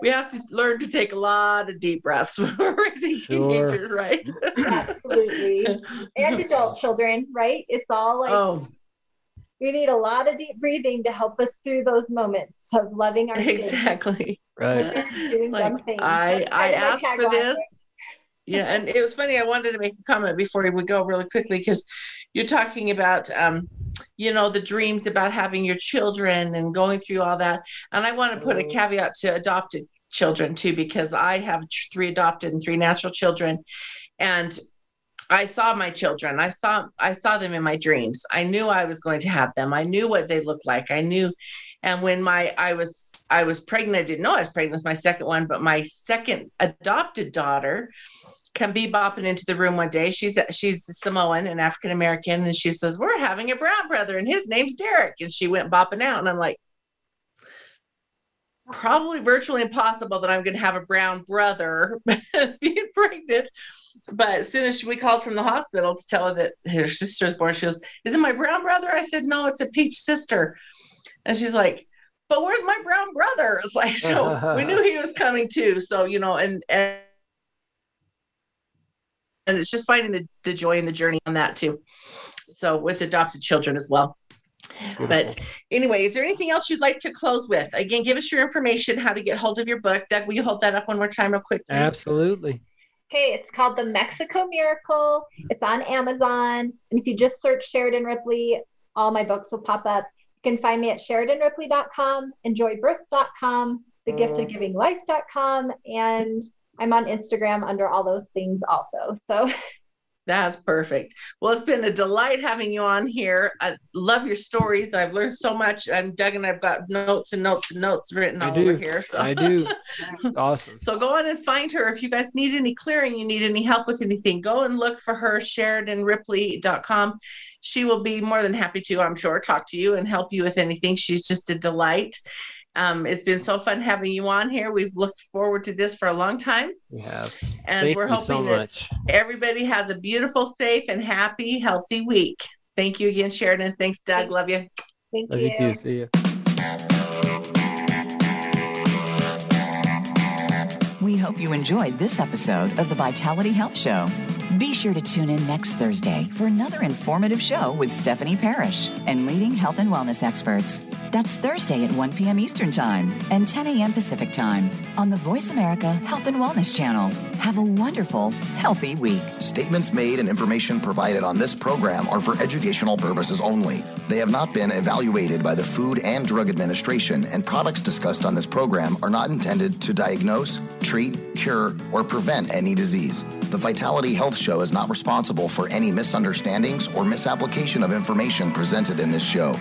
We have to learn to take a lot of deep breaths when we're raising teenagers, sure. right? Absolutely. and adult children, right? It's all like oh. we need a lot of deep breathing to help us through those moments of loving our kids. Exactly. Right. like, I, I asked for this. Yeah, and it was funny. I wanted to make a comment before we go really quickly because you're talking about um, you know the dreams about having your children and going through all that and i want to put a oh. caveat to adopted children too because i have three adopted and three natural children and i saw my children i saw i saw them in my dreams i knew i was going to have them i knew what they looked like i knew and when my i was i was pregnant i didn't know i was pregnant with my second one but my second adopted daughter come bopping into the room one day. She's she's Samoan and African American, and she says, "We're having a brown brother, and his name's Derek." And she went bopping out, and I'm like, probably virtually impossible that I'm going to have a brown brother being pregnant. But as soon as we called from the hospital to tell her that her sister's born, she goes, "Is it my brown brother?" I said, "No, it's a peach sister," and she's like. But where's my brown brother? It's like so we knew he was coming too. So you know, and and and it's just finding the, the joy in the journey on that too. So with adopted children as well. Beautiful. but anyway is there anything else you'd like to close with? Again give us your information how to get hold of your book. Doug will you hold that up one more time real quick please? absolutely. Okay it's called the mexico miracle. It's on amazon. And if you just search sheridan ripley all my books will pop up. You can find me at sheridanripley.com enjoybirth.com thegiftofgivinglife.com mm. and I'm on Instagram under all those things also. So That's perfect. Well, it's been a delight having you on here. I love your stories. I've learned so much. I'm Doug and I've got notes and notes and notes written I all do. over here. So I do. It's awesome. So go on and find her. If you guys need any clearing, you need any help with anything, go and look for her, SheridanRipley.com. She will be more than happy to, I'm sure, talk to you and help you with anything. She's just a delight. Um, it's been so fun having you on here. We've looked forward to this for a long time. We have. And Thank we're you hoping so that much. everybody has a beautiful, safe, and happy, healthy week. Thank you again, Sheridan. Thanks, Doug. Love you. Thank Love you. you too. See you. We hope you enjoyed this episode of the Vitality Health Show. Be sure to tune in next Thursday for another informative show with Stephanie Parrish and leading health and wellness experts. That's Thursday at 1 p.m. Eastern Time and 10 a.m. Pacific Time on the Voice America Health and Wellness Channel. Have a wonderful, healthy week. Statements made and information provided on this program are for educational purposes only. They have not been evaluated by the Food and Drug Administration, and products discussed on this program are not intended to diagnose, treat, cure, or prevent any disease. The Vitality Health Show is not responsible for any misunderstandings or misapplication of information presented in this show.